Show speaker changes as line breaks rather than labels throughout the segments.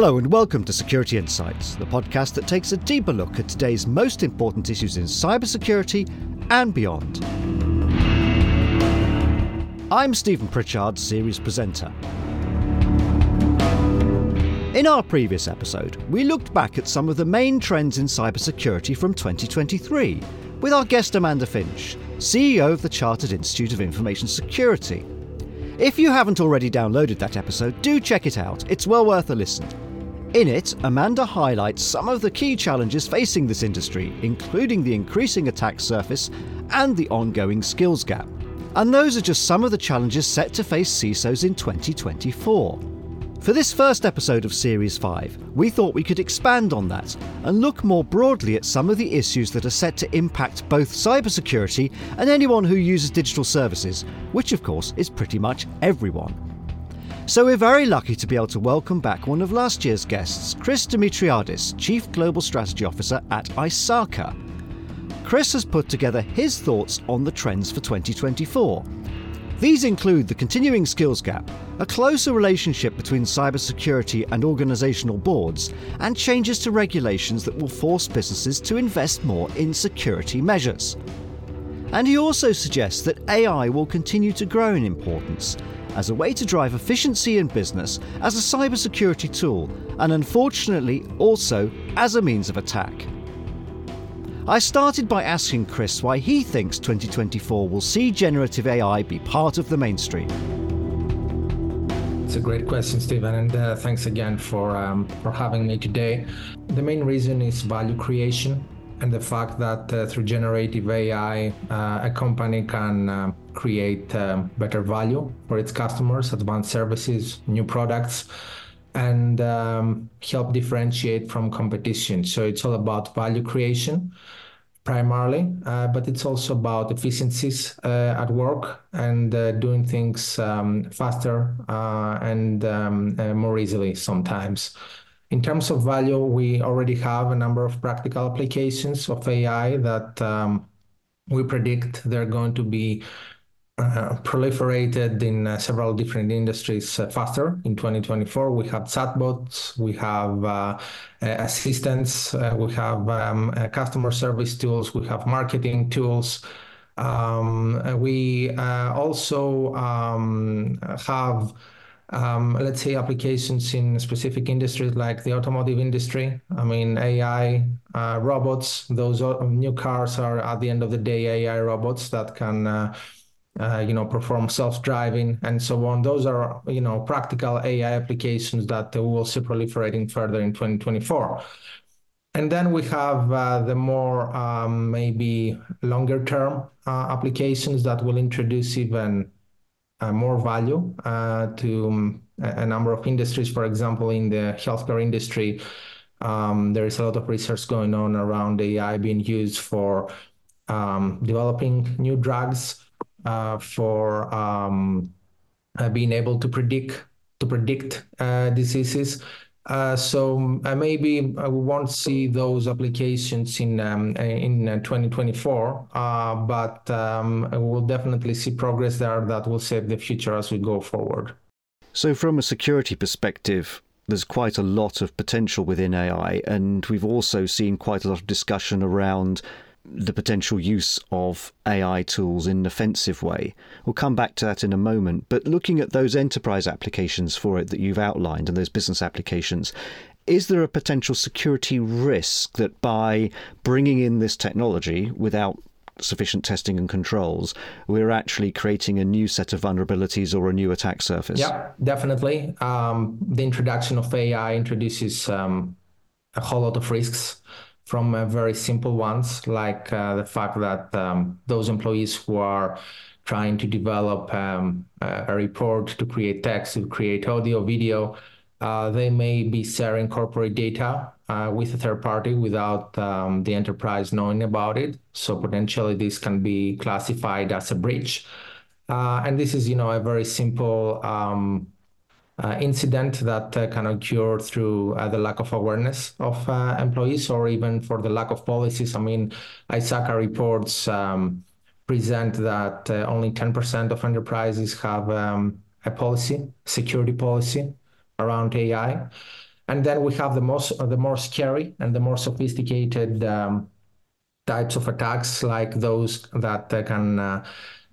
Hello and welcome to Security Insights, the podcast that takes a deeper look at today's most important issues in cybersecurity and beyond. I'm Stephen Pritchard, series presenter. In our previous episode, we looked back at some of the main trends in cybersecurity from 2023 with our guest Amanda Finch, CEO of the Chartered Institute of Information Security. If you haven't already downloaded that episode, do check it out. It's well worth a listen. In it, Amanda highlights some of the key challenges facing this industry, including the increasing attack surface and the ongoing skills gap. And those are just some of the challenges set to face CISOs in 2024. For this first episode of Series 5, we thought we could expand on that and look more broadly at some of the issues that are set to impact both cybersecurity and anyone who uses digital services, which of course is pretty much everyone. So we're very lucky to be able to welcome back one of last year's guests, Chris Dimitriadis, Chief Global Strategy Officer at ISACA. Chris has put together his thoughts on the trends for 2024 these include the continuing skills gap, a closer relationship between cybersecurity and organisational boards, and changes to regulations that will force businesses to invest more in security measures. And he also suggests that AI will continue to grow in importance as a way to drive efficiency in business, as a cybersecurity tool, and unfortunately also as a means of attack. I started by asking Chris why he thinks 2024 will see generative AI be part of the mainstream.
It's a great question, Stephen, and uh, thanks again for um, for having me today. The main reason is value creation and the fact that uh, through generative AI, uh, a company can uh, create um, better value for its customers, advanced services, new products, and um, help differentiate from competition. So it's all about value creation primarily, uh, but it's also about efficiencies uh, at work and uh, doing things um, faster and um, more easily sometimes. In terms of value, we already have a number of practical applications of AI that um, we predict they're going to be uh, proliferated in uh, several different industries uh, faster in 2024. We have chatbots, we have uh, assistants, uh, we have um, uh, customer service tools, we have marketing tools. Um, we also um, have, um, let's say, applications in specific industries like the automotive industry. I mean, AI, robots, those new cars are at the end of the day AI robots that can uh, you know, perform self-driving and so on. Those are, you know, practical AI applications that will see proliferating further in 2024. And then we have uh, the more um, maybe longer term uh, applications that will introduce even uh, more value uh, to um, a number of industries. For example, in the healthcare industry, um, there is a lot of research going on around AI being used for um, developing new drugs uh, for um, uh, being able to predict to predict uh, diseases. Uh, so maybe we won't see those applications in um, in 2024, uh, but um, we'll definitely see progress there that will save the future as we go forward.
So, from a security perspective, there's quite a lot of potential within AI, and we've also seen quite a lot of discussion around the potential use of AI tools in an offensive way. We'll come back to that in a moment. But looking at those enterprise applications for it that you've outlined and those business applications, is there a potential security risk that by bringing in this technology without sufficient testing and controls, we're actually creating a new set of vulnerabilities or a new attack surface?
Yeah, definitely. Um, the introduction of AI introduces um, a whole lot of risks from uh, very simple ones, like uh, the fact that um, those employees who are trying to develop um, a report to create text, to create audio, video, uh, they may be sharing corporate data uh, with a third party without um, the enterprise knowing about it. So potentially this can be classified as a breach. Uh, and this is, you know, a very simple um, incident that uh, can occur through uh, the lack of awareness of uh, employees or even for the lack of policies. I mean, ISACA reports um, present that uh, only 10% of enterprises have um, a policy, security policy around AI. And then we have the most, the more scary and the more sophisticated um, types of attacks, like those that uh, can uh,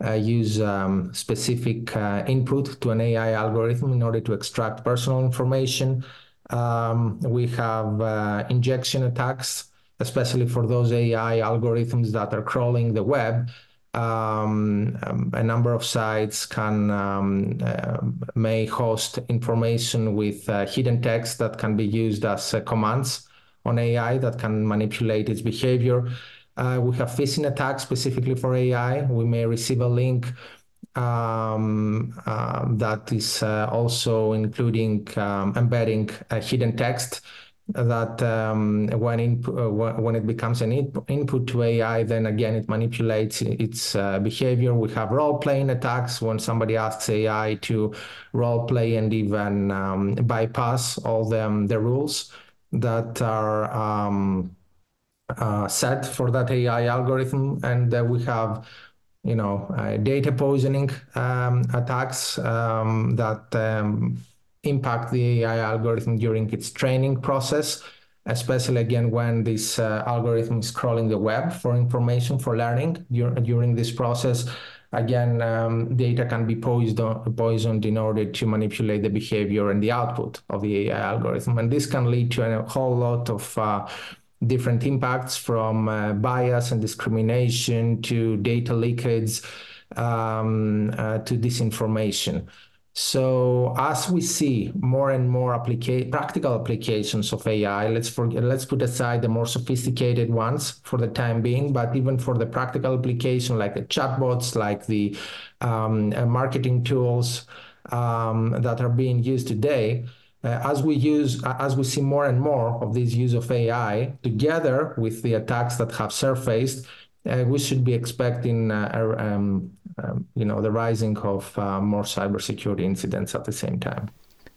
uh, use um, specific uh, input to an AI algorithm in order to extract personal information. Um, we have uh, injection attacks, especially for those AI algorithms that are crawling the web. Um, um, a number of sites can um, uh, may host information with uh, hidden text that can be used as uh, commands on AI that can manipulate its behavior. Uh, we have phishing attacks specifically for AI. We may receive a link um, uh, that is uh, also including um, embedding a hidden text that um, when uh, when it becomes an in input to AI, then again it manipulates its uh, behavior. We have role playing attacks when somebody asks AI to role play and even um, bypass all the, the rules that are um, uh, set for that AI algorithm, and uh, we have you know uh, data poisoning um, attacks um, that um, impact the AI algorithm during its training process, especially again when this uh, algorithm is crawling the web for information for learning during this process. Again, um, data can be poisoned, poisoned in order to manipulate the behavior and the output of the AI algorithm. And this can lead to a whole lot of uh, different impacts from uh, bias and discrimination to data leakage um, uh, to disinformation. So as we see more and more applica- practical applications of AI, let's forget, let's put aside the more sophisticated ones for the time being, but even for the practical application like the chatbots, like the um, uh, marketing tools um, that are being used today, as we use, as we see more and more of this use of AI together with the attacks that have surfaced, uh, we should be expecting, uh, um, um, you know, the rising of uh, more cybersecurity incidents at the same time.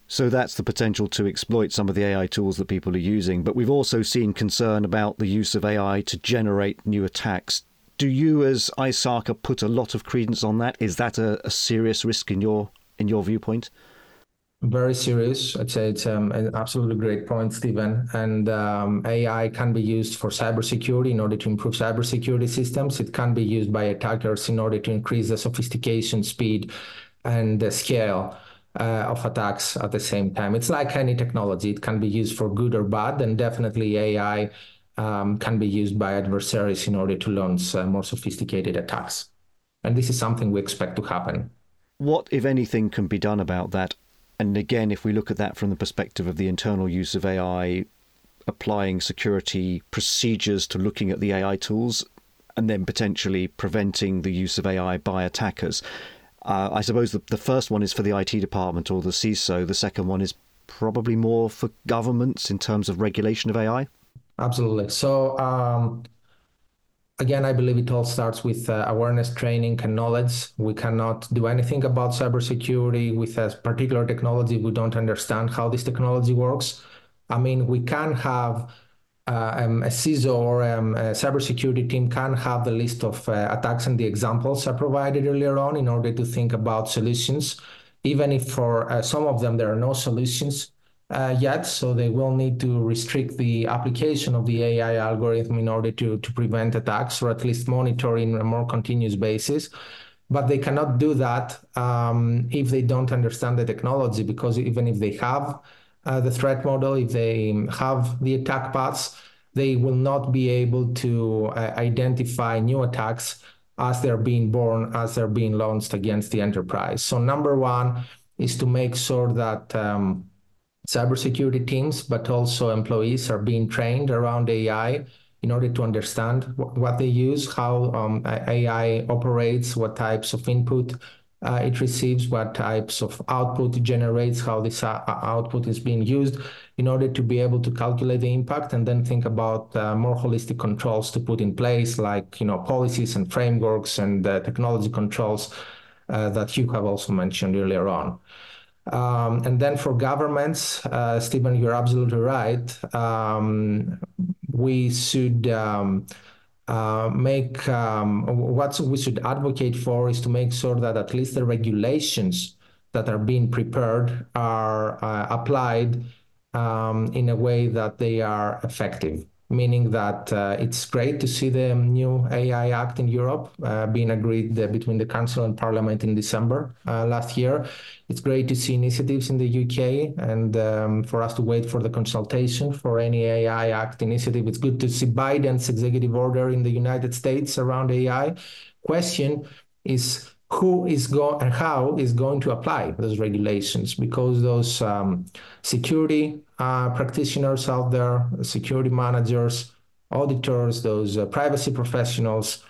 So that's the potential to exploit some of the AI tools that people are using. But we've also seen concern about the use of AI to generate new attacks. Do you, as ISACA, put a lot of credence on that? Is that a, a serious risk in your in your viewpoint?
Very serious. I'd say it's um, an absolutely great point, Stephen. And um, AI can be used for cybersecurity in order to improve cybersecurity systems. It can be used by attackers in order to increase the sophistication, speed, and the scale uh, of attacks at the same time. It's like any technology; it can be used for good or bad, and definitely AI um, can be used by adversaries in order to launch uh, more sophisticated attacks. And this is something we expect to happen.
What, if anything, can be done about that and again, if we look at that from the perspective of the internal use of AI, applying security procedures to looking at the AI tools, and then potentially preventing the use of AI by attackers. Uh, I suppose the, the first one is for the IT department or the CISO. The second one is probably more for governments in terms of regulation of AI.
Absolutely. So, um, again, I believe it all starts with uh, awareness training and knowledge. We cannot do anything about cybersecurity with a particular technology. We don't understand how this technology works. I mean, we can have uh, um, a CISO or um, a cybersecurity team can have the list of uh, attacks and the examples I provided earlier on in order to think about solutions. Even if for uh, some of them there are no solutions, uh, yet, so they will need to restrict the application of the AI algorithm in order to, to prevent attacks or at least monitor in a more continuous basis. But they cannot do that um, if they don't understand the technology, because even if they have uh, the threat model, if they have the attack paths, they will not be able to uh, identify new attacks as they're being born, as they're being launched against the enterprise. So number one is to make sure that um, cybersecurity teams, but also employees are being trained around AI in order to understand what they use, how um, AI operates, what types of input uh, it receives, what types of output it generates, how this uh, output is being used in order to be able to calculate the impact and then think about uh, more holistic controls to put in place, like you know policies and frameworks and technology controls uh, that you have also mentioned earlier on. Um, and then for governments, uh, Stephen, you're absolutely right. Um, we should um, uh, make um, what we should advocate for is to make sure that at least the regulations that are being prepared are uh, applied um, in a way that they are effective meaning that uh, it's great to see the new AI Act in Europe uh, being agreed uh, between the Council and Parliament in December uh, last year. It's great to see initiatives in the UK and um, for us to wait for the consultation for any AI Act initiative. It's good to see Biden's executive order in the United States around AI. Question is who is going and how is going to apply those regulations because those um, security uh, practitioners out there, security managers, auditors, those uh, privacy professionals,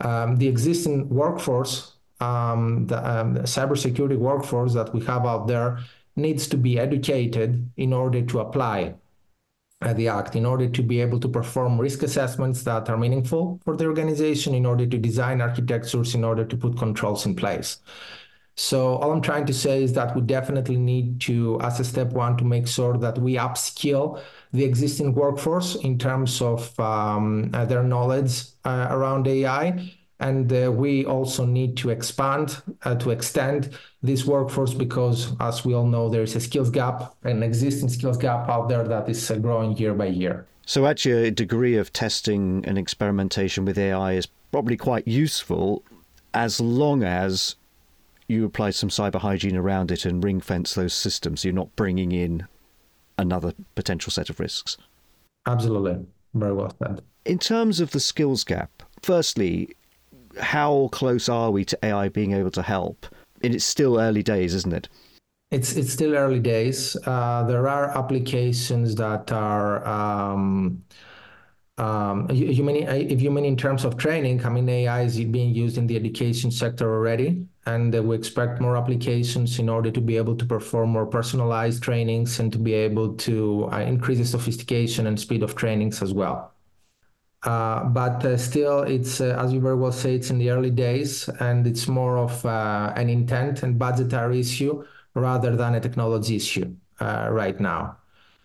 um, the existing workforce, um, the, um, the cybersecurity workforce that we have out there needs to be educated in order to apply uh, the act in order to be able to perform risk assessments that are meaningful for the organization, in order to design architectures, in order to put controls in place. So all I'm trying to say is that we definitely need to, as a step one, to make sure that we upskill the existing workforce in terms of um, uh, their knowledge uh, around AI and uh, we also need to expand, uh, to extend this workforce because, as we all know, there is a skills gap, an existing skills gap out there that is uh, growing year by year.
So, actually, a degree of testing and experimentation with AI is probably quite useful as long as you apply some cyber hygiene around it and ring fence those systems. You're not bringing in another potential set of risks.
Absolutely. Very well said.
In terms of the skills gap, firstly, how close are we to AI being able to help? And It's still early days, isn't it?
It's it's still early days. Uh, there are applications that are. Um, um, you, you, mean if you mean in terms of training, I mean AI is being used in the education sector already, and uh, we expect more applications in order to be able to perform more personalized trainings and to be able to uh, increase the sophistication and speed of trainings as well. Uh, but uh, still, it's uh, as you very well say, it's in the early days, and it's more of an intent and budgetary issue rather than a technology issue right now.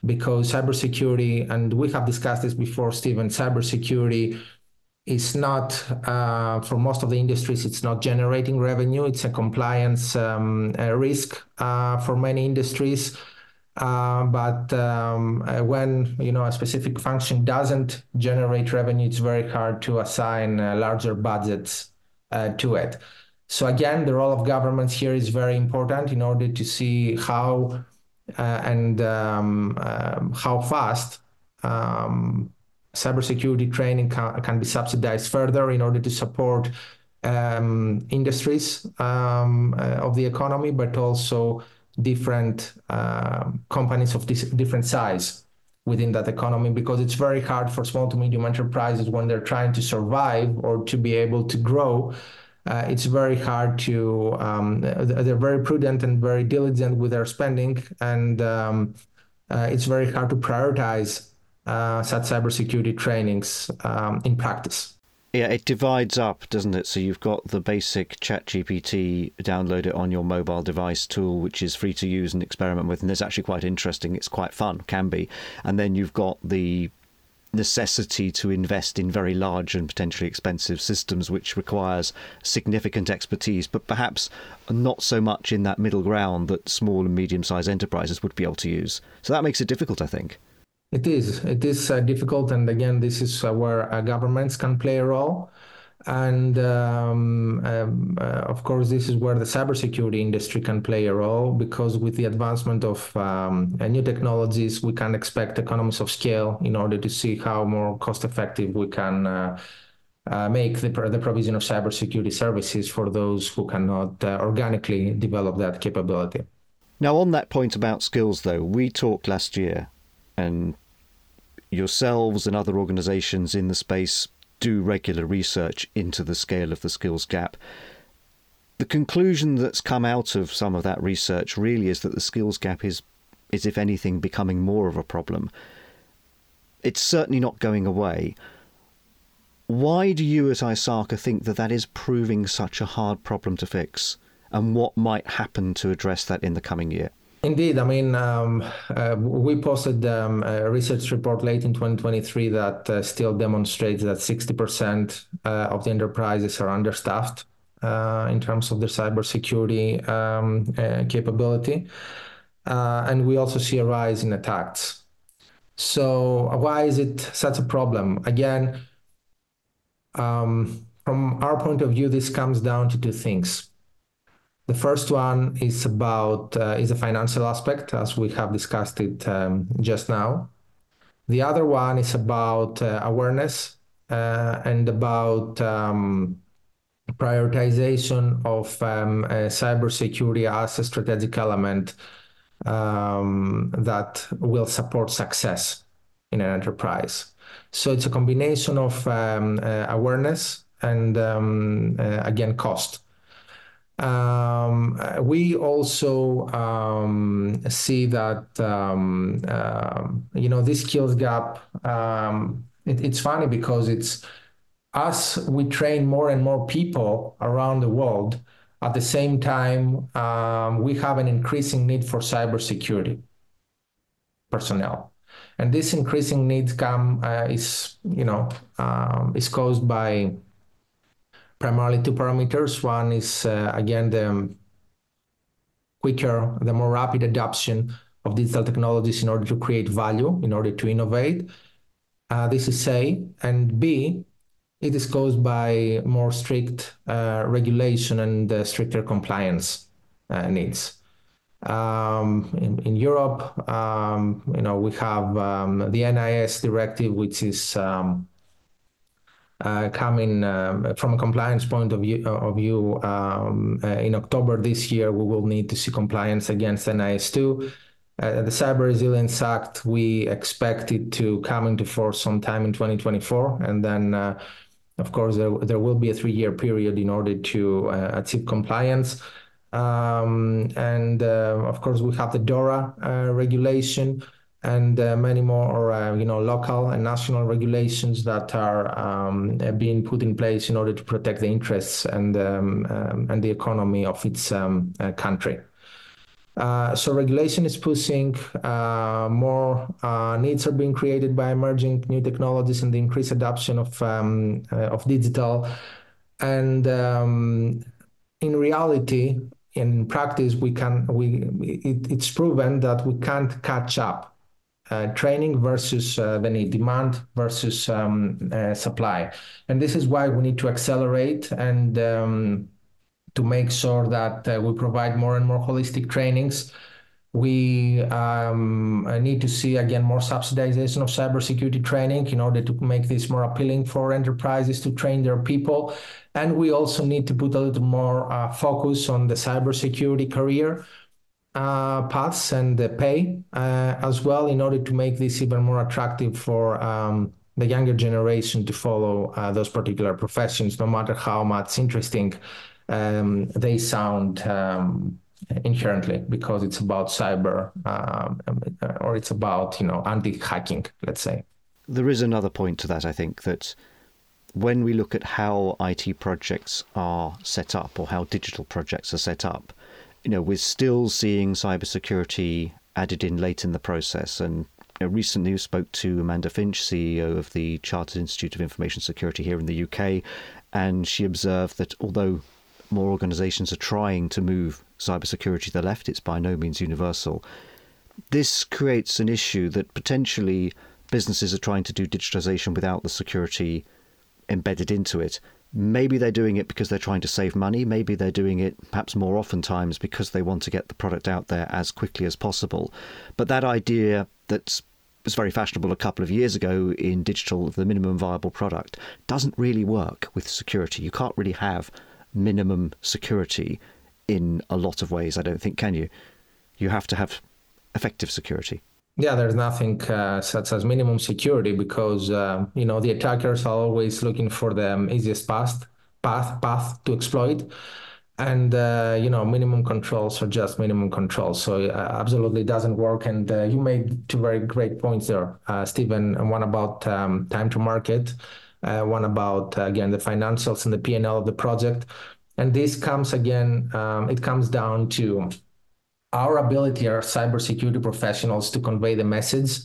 Because cybersecurity, and we have discussed this before, Stephen, cybersecurity is not uh, for most of the industries it's not generating revenue it's a compliance um, a risk uh, for many industries uh, but um, uh, when you know a specific function doesn't generate revenue, it's very hard to assign uh, larger budgets uh, to it. So again, the role of governments here is very important in order to see how and um, um, how fast um, cybersecurity training can, can, be subsidized further in order to support um, industries um, of the economy, but also different uh, companies of different size within that economy because it's very hard for small to medium enterprises when they're trying to survive or to be able to grow. Uh, it's very hard to, um, they're very prudent and very diligent with their spending, and um, uh, it's very hard to prioritize uh, such cybersecurity trainings um, in practice.
Yeah, it divides up, doesn't it? So you've got the basic ChatGPT, download it on your mobile device tool, which is free to use and experiment with, and it's actually quite interesting. It's quite fun, can be. And then you've got the necessity to invest in very large and potentially expensive systems, which requires significant expertise, but perhaps not so much in that middle ground that small and medium sized enterprises would be able to use. So that makes it difficult, I think.
It is. It is uh, difficult, and again, this is uh, where uh, governments can play a role. And um, um, uh, of course, this is where the cybersecurity industry can play a role because with the advancement of um, uh, new technologies, we can expect economies of scale in order to see how more cost effective we can uh, make the, the provision of cybersecurity services for those who cannot organically develop that capability.
Now, on that point about skills, though, we talked last year and yourselves and other organizations in the space do regular research into the scale of the skills gap. The conclusion that's come out of some of that research really is that the skills gap is, is if anything, becoming more of a problem. It's certainly not going away. Why do you at ISACA think that that is proving such a hard problem to fix? And what might happen to address that in the coming year?
Indeed, I mean, um, uh, we posted um, a research report late in 2023 that uh, still demonstrates that 60% uh, of the enterprises are understaffed uh, in terms of their cybersecurity um, uh, capability. uh, and we also see a rise in attacks. So why is it such a problem? Again, um, from our point of view, this comes down to two things. The first one is about uh, is a financial aspect, as we have discussed it um, just now. The other one is about uh, awareness uh, and about um, prioritization of um, uh, cybersecurity as a strategic element um, that will support success in an enterprise. So it's a combination of um, uh, awareness and um, uh, again cost. Um, we also um, see that um, uh, you know this skills gap. Um, it, it's funny because it's us. We train more and more people around the world. At the same time, we have an increasing need for cybersecurity personnel, and this increasing need come uh, is you know is caused by primarily two parameters. One is, uh, again, the quicker, the more rapid adoption of digital technologies in order to create value, in order to innovate. Uh, this is A. And B, it is caused by more strict uh, regulation and stricter compliance needs. Um, in, Europe, um, you know, we have um, the NIS directive, which is coming um, from a compliance point of view, uh, of view um, uh, in October this year, we will need to see compliance against NIS2. Uh, the Cyber Resilience Act, we expect it to come into force sometime in 2024. And then, uh, of course, there, there will be a three year period in order to uh, achieve compliance. Um, and of course, we have the DORA regulation and uh, many more, uh, you know, local and national regulations that are um, being put in place in order to protect the interests and um, um, and the economy of its um, uh, country. Uh, so regulation is pushing uh, more uh, needs are being created by emerging new technologies and the increased adoption of um, of digital, and um, in reality, in practice, we can we it, it's proven that we can't catch up uh, training versus uh, the need, demand versus um, uh, supply. And this is why we need to accelerate and um, to make sure that uh, we provide more and more holistic trainings. We um, need to see again more subsidization of cybersecurity training in order to make this more appealing for enterprises to train their people. And we also need to put a little more uh, focus on the cybersecurity career uh, paths and the pay uh, as well in order to make this even more attractive for um, the younger generation to follow uh, those particular professions, no matter how much interesting um, they sound um, inherently, because it's about cyber um, or it's about you know anti-hacking, let's say.
There is another point to that, I think, that when we look at how IT projects are set up or how digital projects are set up, you know, we're still seeing cybersecurity added in late in the process. And you know, recently, we spoke to Amanda Finch, CEO of the Chartered Institute of Information Security here in the UK, and she observed that although more organisations are trying to move cybersecurity to the left, it's by no means universal. This creates an issue that potentially businesses are trying to do digitization without the security embedded into it maybe they're doing it because they're trying to save money. Maybe they're doing it perhaps more often times because they want to get the product out there as quickly as possible. But that idea that was very fashionable a couple of years ago in digital, the minimum viable product, doesn't really work with security. You can't really have minimum security in a lot of ways, I don't think, can you? You have to have effective security.
Yeah, there's nothing uh, such as minimum security because uh, you know the attackers are always looking for the easiest path path path to exploit, and uh, you know minimum controls are just minimum controls. So uh, absolutely doesn't work. And uh, you made two very great points there, uh, Stephen. One about um, time to market, one about again the financials and the P and L of the project. And this comes again. Um, it comes down to our ability, our cybersecurity professionals, to convey the message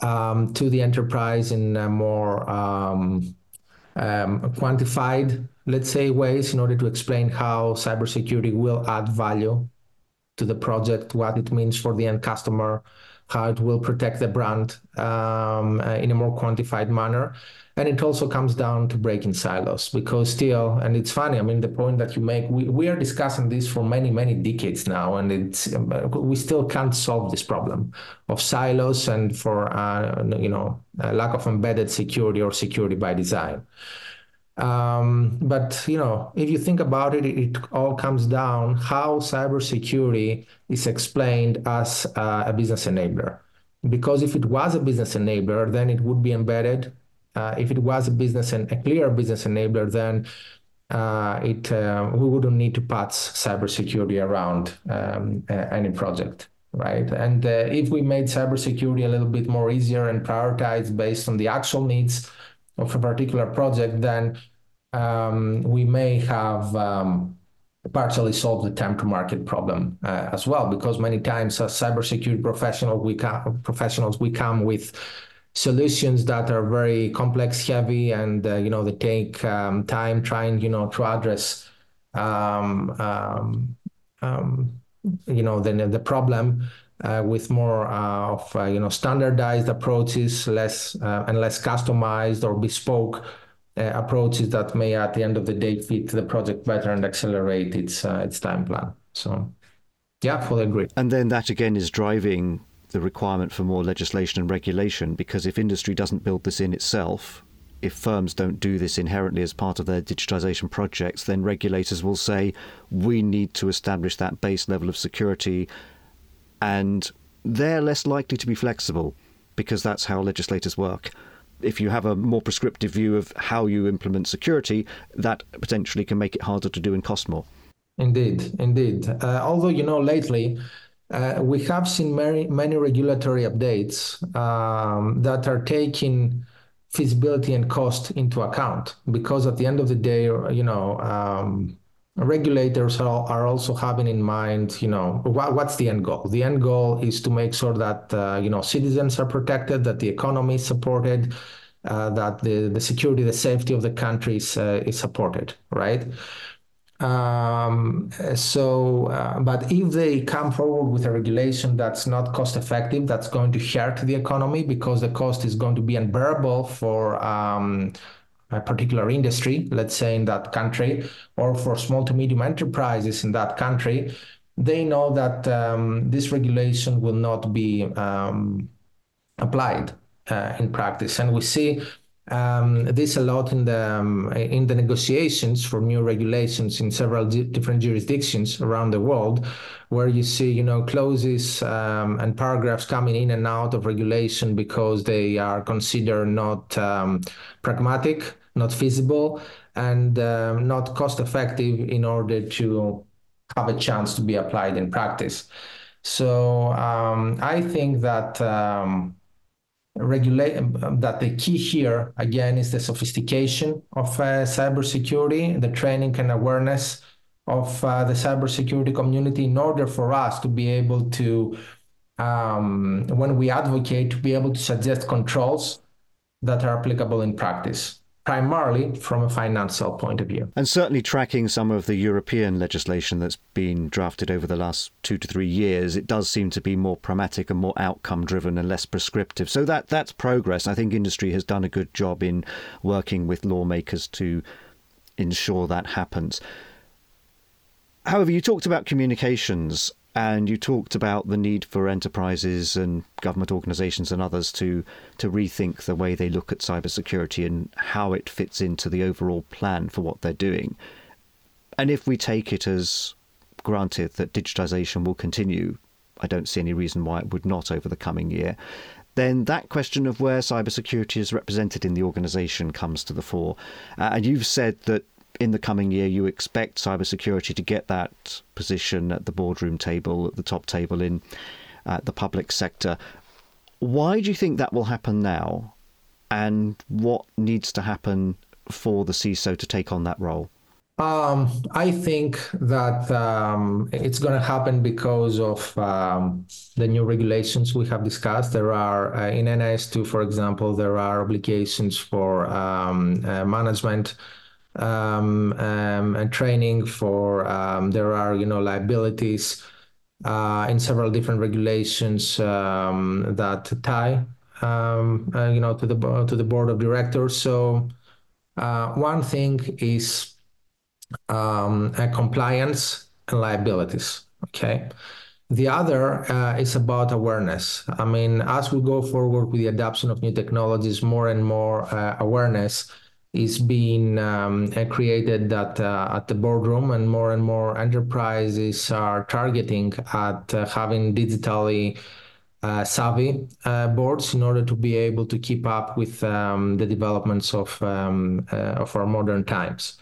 um, to the enterprise in more um, um, quantified, let's say, ways in order to explain how cybersecurity will add value to the project, what it means for the end customer, how it will protect the brand um, uh, in a more quantified manner. And it also comes down to breaking silos because still, and it's funny, I mean, the point that you make, we, we are discussing this for many, many decades now, and it's um, we still can't solve this problem of silos and for, uh, you know, lack of embedded security or security by design. Um, but you know, if you think about it, it all comes down how cybersecurity is explained as uh, a business enabler. Because if it was a business enabler, then it would be embedded. Uh, if it was a business and a clear business enabler, then uh, it uh, we wouldn't need to patch cybersecurity around um, any project, right? And uh, if we made cybersecurity a little bit more easier and prioritized based on the actual needs of a particular project, then um, we may have um, partially solved the time to market problem uh, as well. Because many times, as cybersecurity professional, we come, professionals, we come with solutions that are very complex, heavy, and uh, you know they take um, time trying you know to address um, um, um, you know the the problem uh, with more uh, of uh, you know standardized approaches, less and less customized or bespoke approaches that may, at the end of the day, fit the project better and accelerate its its time plan. So, yeah, fully agree.
And then that again is driving the requirement for more legislation and regulation because if industry doesn't build this in itself, if firms don't do this inherently as part of their digitization projects, then regulators will say we need to establish that base level of security and they're less likely to be flexible because that's how legislators work. If you have a more prescriptive view of how you implement security, that potentially can make it harder to do and cost more.
Indeed, indeed. Uh, although, you know, lately uh, we have seen many, many regulatory updates um, that are taking feasibility and cost into account because at the end of the day, you know, um, regulators are, are also having in mind, you know, what, what's the end goal? The end goal is to make sure that, uh, you know, citizens are protected, that the economy is supported, uh, that the, the security, the safety of the country is, uh, is supported, right? Um, so, uh, but if they come forward with a regulation that's not cost effective, that's going to hurt the economy because the cost is going to be unbearable for um, a particular industry, let's say in that country, or for small to medium enterprises in that country, they know that um, this regulation will not be um, applied uh, in practice. And we see um, this a lot in the um, in the negotiations for new regulations in several di- different jurisdictions around the world, where you see you know clauses um, and paragraphs coming in and out of regulation because they are considered not um, pragmatic, not feasible, and um, not cost effective in order to have a chance to be applied in practice. So um, I think that regulate um, that the key here again is the sophistication of uh, cybersecurity, the training and awareness of uh, the cybersecurity community in order for us to be able to, um, when we advocate, to be able to suggest controls that are applicable in practice primarily from a financial point of view.
And certainly tracking some of the European legislation that's been drafted over the last two to three years, it does seem to be more pragmatic and more outcome driven and less prescriptive. So that that's progress. I think industry has done a good job in working with lawmakers to ensure that happens. However, you talked about communications and you talked about the need for enterprises and government organizations and others to to rethink the way they look at cybersecurity and how it fits into the overall plan for what they're doing. And if we take it as granted that digitization will continue, I don't see any reason why it would not over the coming year. Then that question of where cybersecurity is represented in the organization comes to the fore. Uh, and you've said that in the coming year, you expect cybersecurity to get that position at the boardroom table, at the top table in uh, the public sector. Why do you think that will happen now? And what needs to happen for the CISO to take on that role?
Um, I think that um, it's going to happen because of um, the new regulations we have discussed. There are uh, in NIS2, for example, there are obligations for um, uh, management um, um, and training for um, there are you know liabilities uh, in several different regulations um, that tie, um, uh, you know, to the to the board of directors. So uh, one thing is um, compliance and liabilities. Okay. The other uh, is about awareness. I mean, as we go forward with the adoption of new technologies, more and more uh, awareness is being um, uh, created at, uh, at the boardroom, and more and more enterprises are targeting at uh, having digitally uh, savvy uh, boards in order to be able to keep up with um, the developments of um, uh, of our modern times.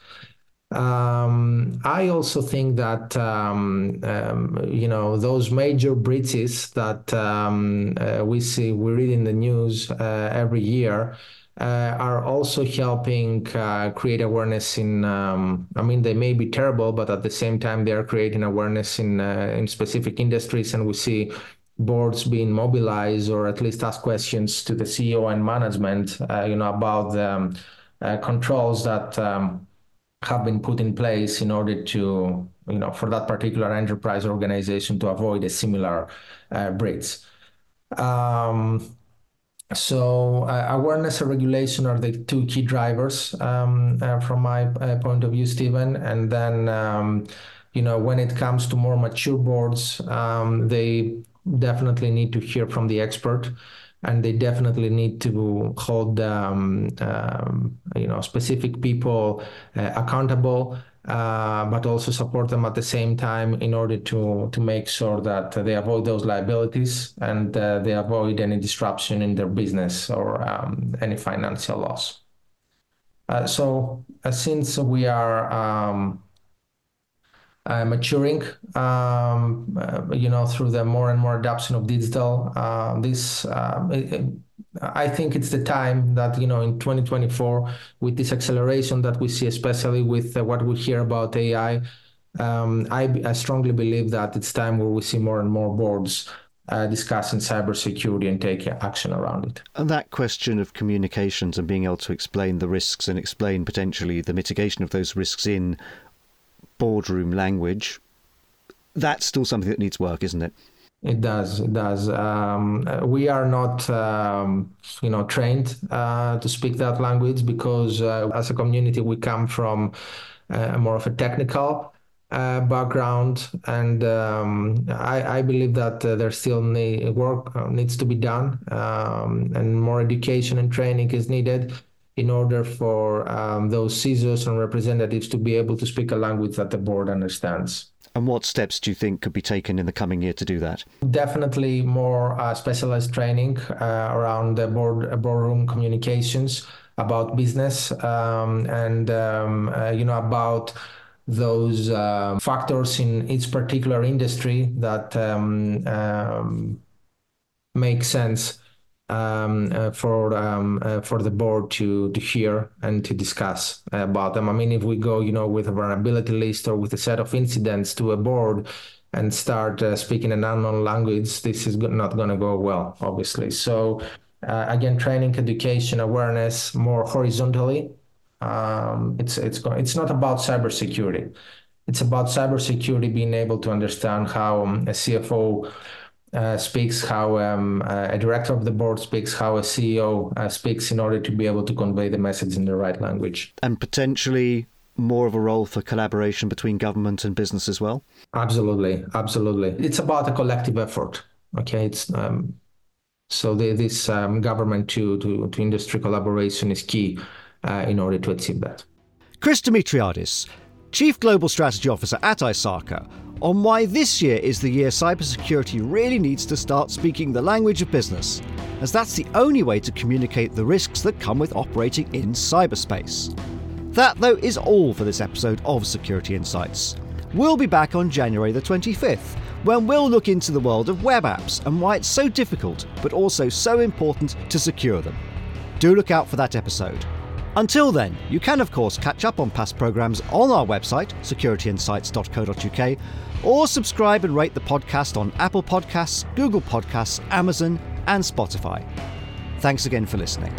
Um, I also think that um, um, you know those major breaches that we see, we read in the news every year, uh, are also helping uh, create awareness in. Um, I mean, they may be terrible, but at the same time, they are creating awareness in uh, in specific industries, and we see boards being mobilized or at least ask questions to the CEO and management, uh, you know, about the um, controls that. Um, have been put in place in order to, you know, for that particular enterprise organization to avoid a similar uh, breach. So uh, awareness and regulation are the two key drivers um, uh, from my uh, point of view, Stephen. And then, um, you know, when it comes to more mature boards, um, they definitely need to hear from the expert and they definitely need to hold um, um, you know specific people uh, accountable uh, but also support them at the same time in order to to make sure that they avoid those liabilities and uh, they avoid any disruption in their business or um, any financial loss. Uh, so uh, since we are um, uh, maturing, um, uh, you know, through the more and more adoption of digital. Uh, this, uh, it, I think it's the time that, you know, in 2024, with this acceleration that we see, especially with uh, what we hear about AI, um, I, I, strongly believe that it's time where we see more and more boards uh, discussing cybersecurity and taking action around it.
And that question of communications and being able to explain the risks and explain potentially the mitigation of those risks in boardroom language, that's still something that needs work, isn't it?
It does. It does. Um, we are not, um, you know, trained uh, to speak that language because, uh, as a community, we come from uh, more of a technical uh, background, and um, I, I, believe that uh, there still need, work uh, needs to be done, um, and more education and training is needed in order for um, those CISOs and representatives to be able to speak a language that the board understands.
And what steps do you think could be taken in the coming year to do that?
Definitely more uh, specialized training uh, around the board uh, boardroom communications about business um, and um, uh, you know about those uh, factors in each particular industry that um, um make sense um, for um, uh, for the board to to hear and to discuss about them. I mean, if we go, you know, with a vulnerability list or with a set of incidents to a board and start uh, speaking an unknown language, this is not going to go well, obviously. So uh, again, training, education, awareness, more horizontally. Um, it's it's it's not about cybersecurity. It's about cybersecurity being able to understand how um, a CFO uh, speaks, how um, uh, a director of the board speaks, how a CEO uh, speaks in order to be able to convey the message in the right language.
And potentially more of a role for collaboration between government and business as well?
Absolutely, absolutely. It's about a collective effort. Okay, it's um, so the, this um, government to, to, to industry collaboration is key uh, in order to achieve that.
Chris Dimitriadis, Chief Global Strategy Officer at ISACA, on why this year is the year cybersecurity really needs to start speaking the language of business, as that's the only way to communicate the risks that come with operating in cyberspace. That, though, is all for this episode of Security Insights. We'll be back on January the 25th, when we'll look into the world of web apps and why it's so difficult, but also so important to secure them. Do look out for that episode. Until then, you can of course catch up on past programmes on our website, securityinsights.co.uk, or subscribe and rate the podcast on Apple Podcasts, Google Podcasts, Amazon, and Spotify. Thanks again for listening.